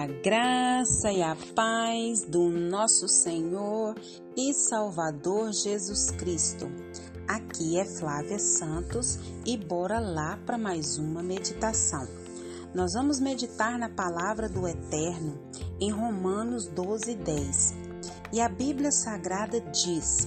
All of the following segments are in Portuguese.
A graça e a paz do nosso Senhor e Salvador Jesus Cristo. Aqui é Flávia Santos e bora lá para mais uma meditação. Nós vamos meditar na palavra do Eterno em Romanos 12, 10. E a Bíblia Sagrada diz: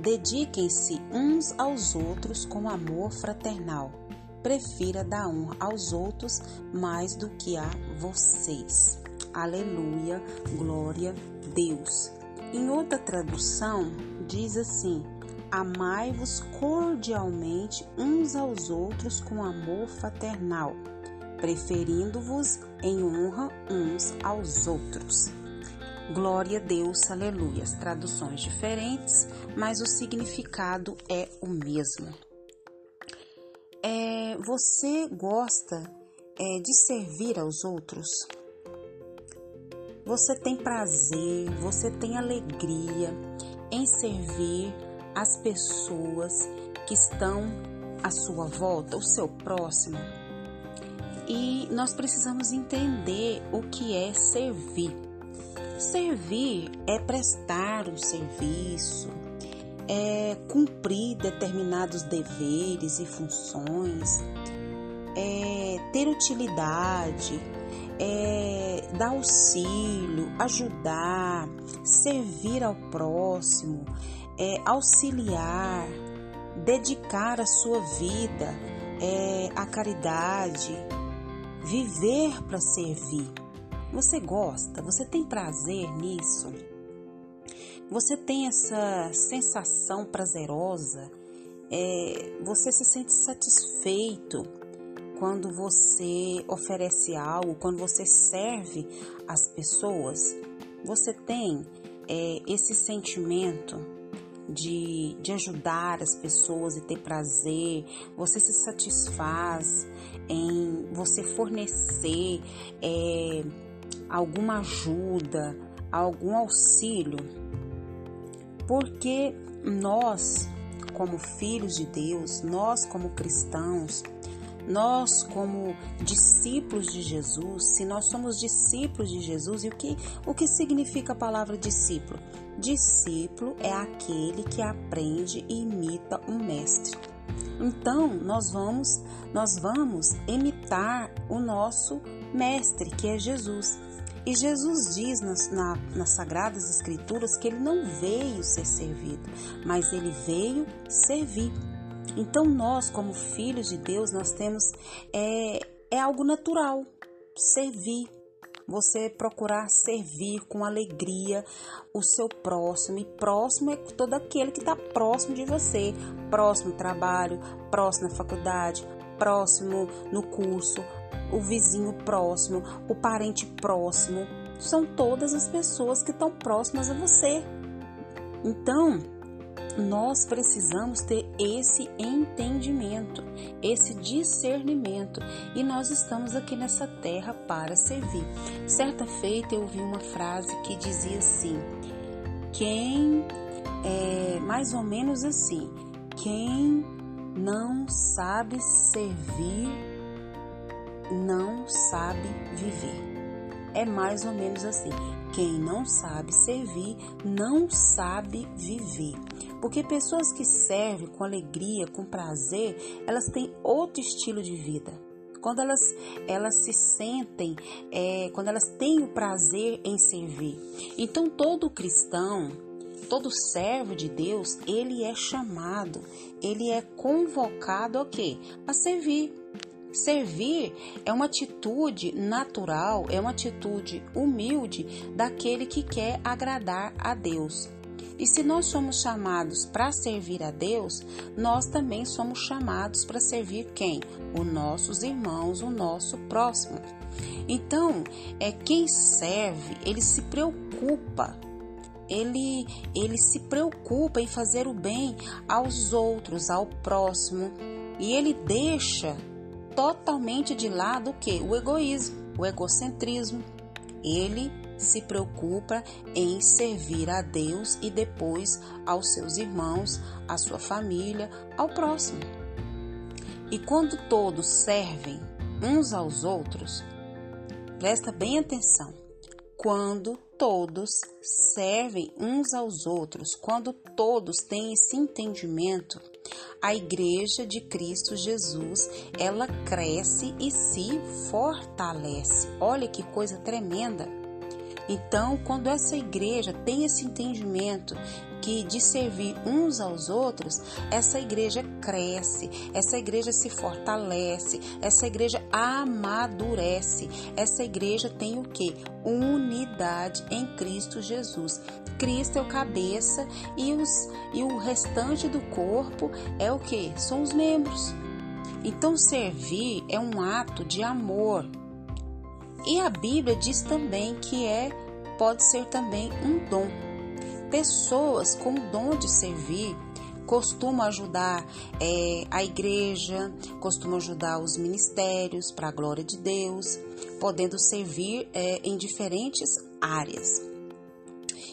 Dediquem-se uns aos outros com amor fraternal prefira dar honra aos outros mais do que a vocês. Aleluia, glória a Deus. Em outra tradução, diz assim: Amai-vos cordialmente uns aos outros com amor fraternal, preferindo-vos em honra uns aos outros. Glória a Deus, aleluia. Traduções diferentes, mas o significado é o mesmo. Você gosta é, de servir aos outros? Você tem prazer, você tem alegria em servir as pessoas que estão à sua volta, o seu próximo? E nós precisamos entender o que é servir. Servir é prestar um serviço, é, cumprir determinados deveres e funções, é, ter utilidade, é, dar auxílio, ajudar, servir ao próximo, é, auxiliar, dedicar a sua vida é, à caridade, viver para servir. Você gosta? Você tem prazer nisso? Você tem essa sensação prazerosa, é, você se sente satisfeito quando você oferece algo, quando você serve as pessoas. Você tem é, esse sentimento de, de ajudar as pessoas e ter prazer, você se satisfaz em você fornecer é, alguma ajuda, algum auxílio porque nós, como filhos de Deus, nós, como cristãos, nós, como discípulos de Jesus, se nós somos discípulos de Jesus, e o que, o que significa a palavra discípulo? Discípulo é aquele que aprende e imita um mestre. Então, nós vamos, nós vamos imitar o nosso mestre, que é Jesus. E Jesus diz nas, na, nas Sagradas Escrituras que ele não veio ser servido, mas ele veio servir. Então nós, como filhos de Deus, nós temos é, é algo natural servir. Você procurar servir com alegria o seu próximo, e próximo é todo aquele que está próximo de você, próximo trabalho, próximo na faculdade, próximo no curso, o vizinho próximo, o parente próximo, são todas as pessoas que estão próximas a você. Então, nós precisamos ter esse entendimento, esse discernimento, e nós estamos aqui nessa terra para servir. Certa feita eu ouvi uma frase que dizia assim: quem é mais ou menos assim, quem não sabe servir não sabe viver. É mais ou menos assim. Quem não sabe servir, não sabe viver. Porque pessoas que servem com alegria, com prazer, elas têm outro estilo de vida. Quando elas, elas se sentem, é, quando elas têm o prazer em servir. Então, todo cristão, todo servo de Deus, ele é chamado, ele é convocado a quê? A servir. Servir é uma atitude natural, é uma atitude humilde daquele que quer agradar a Deus. E se nós somos chamados para servir a Deus, nós também somos chamados para servir quem? Os nossos irmãos, o nosso próximo. Então, é quem serve, ele se preocupa ele, ele se preocupa em fazer o bem aos outros, ao próximo, e ele deixa totalmente de lado o que? O egoísmo, o egocentrismo. Ele se preocupa em servir a Deus e depois aos seus irmãos, à sua família, ao próximo. E quando todos servem uns aos outros, Presta bem atenção. Quando todos servem uns aos outros, quando todos têm esse entendimento, a igreja de Cristo Jesus, ela cresce e se fortalece. Olha que coisa tremenda. Então, quando essa igreja tem esse entendimento que de servir uns aos outros, essa igreja cresce, essa igreja se fortalece, essa igreja amadurece. Essa igreja tem o que? Unidade em Cristo Jesus. Cristo é o cabeça e, os, e o restante do corpo é o que? São os membros. Então, servir é um ato de amor. E a Bíblia diz também que é pode ser também um dom. Pessoas com o dom de servir costumam ajudar é, a igreja, costumam ajudar os ministérios para a glória de Deus, podendo servir é, em diferentes áreas.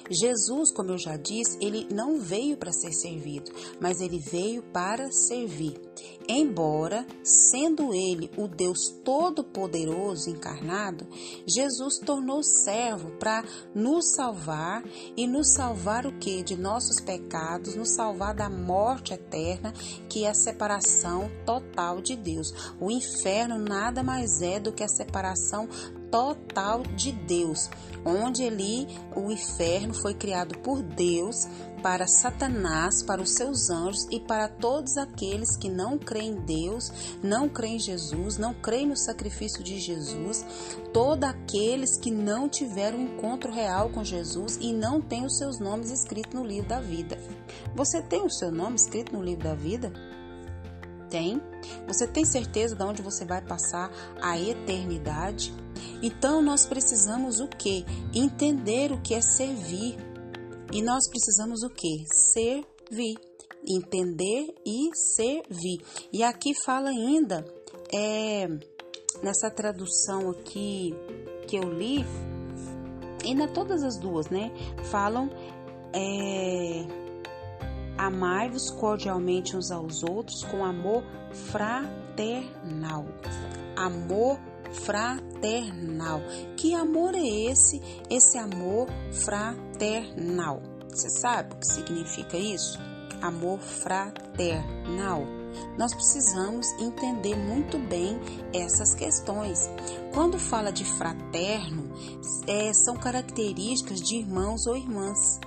Jesus, como eu já disse, ele não veio para ser servido, mas ele veio para servir. Embora, sendo ele o Deus Todo-Poderoso encarnado, Jesus tornou servo para nos salvar e nos salvar o que? De nossos pecados, nos salvar da morte eterna, que é a separação total de Deus. O inferno nada mais é do que a separação total de Deus, onde ali o inferno foi criado por Deus para Satanás, para os seus anjos e para todos aqueles que não creem em Deus, não creem em Jesus, não creem no sacrifício de Jesus, todos aqueles que não tiveram um encontro real com Jesus e não têm os seus nomes escritos no livro da vida. Você tem o seu nome escrito no livro da vida? Tem? Você tem certeza de onde você vai passar a eternidade? Então nós precisamos o que? Entender o que é servir. E nós precisamos o que? Servir. Entender e servir. E aqui fala ainda, é, nessa tradução aqui que eu li, ainda todas as duas, né? Falam é, amai-vos cordialmente uns aos outros com amor fraternal. Amor fraternal. Que amor é esse? Esse amor fraternal. Você sabe o que significa isso? Amor fraternal. Nós precisamos entender muito bem essas questões. Quando fala de fraterno, é, são características de irmãos ou irmãs,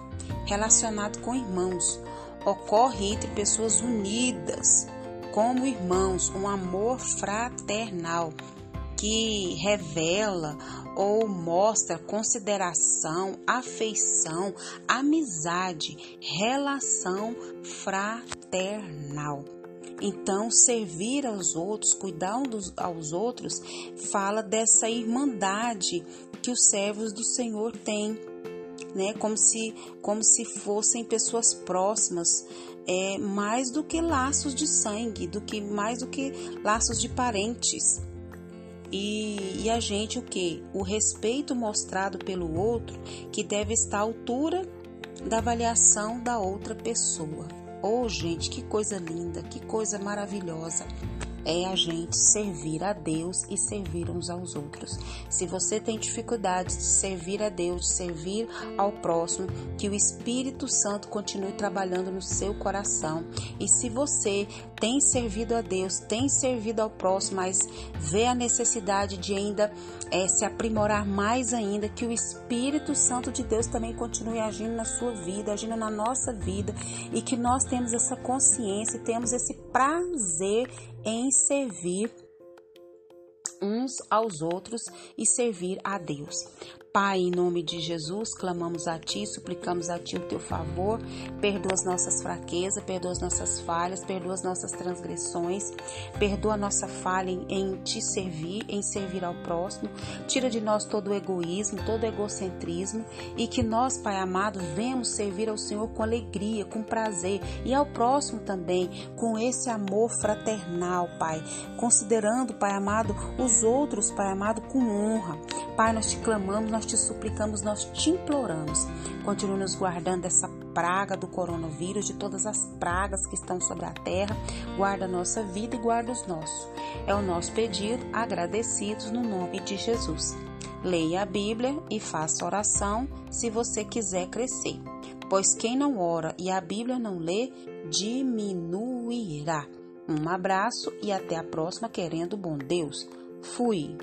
relacionado com irmãos. Ocorre entre pessoas unidas, como irmãos, um amor fraternal que revela ou mostra consideração, afeição, amizade, relação fraternal. Então, servir aos outros, cuidar uns aos outros, fala dessa irmandade que os servos do Senhor têm, né? Como se, como se fossem pessoas próximas, é, mais do que laços de sangue, do que mais do que laços de parentes. E, e a gente o que? O respeito mostrado pelo outro que deve estar à altura da avaliação da outra pessoa. Oh, gente, que coisa linda, que coisa maravilhosa é a gente servir a Deus e servir uns aos outros. Se você tem dificuldade de servir a Deus, de servir ao próximo, que o Espírito Santo continue trabalhando no seu coração. E se você tem servido a Deus, tem servido ao próximo, mas vê a necessidade de ainda é, se aprimorar mais ainda, que o Espírito Santo de Deus também continue agindo na sua vida, agindo na nossa vida e que nós temos essa consciência, temos esse prazer em servir uns aos outros e servir a Deus. Pai, em nome de Jesus, clamamos a Ti, suplicamos a Ti o Teu favor, perdoa as nossas fraquezas, perdoa as nossas falhas, perdoa as nossas transgressões, perdoa a nossa falha em, em Te servir, em servir ao próximo, tira de nós todo o egoísmo, todo o egocentrismo e que nós, Pai amado, venhamos servir ao Senhor com alegria, com prazer e ao próximo também, com esse amor fraternal, Pai, considerando, Pai amado, os outros, Pai amado, com honra. Pai, nós te clamamos, nós te suplicamos, nós te imploramos. Continue nos guardando dessa praga do coronavírus, de todas as pragas que estão sobre a terra. Guarda a nossa vida e guarda os nossos. É o nosso pedido, agradecidos no nome de Jesus. Leia a Bíblia e faça oração se você quiser crescer. Pois quem não ora e a Bíblia não lê, diminuirá. Um abraço e até a próxima, querendo bom Deus. Fui.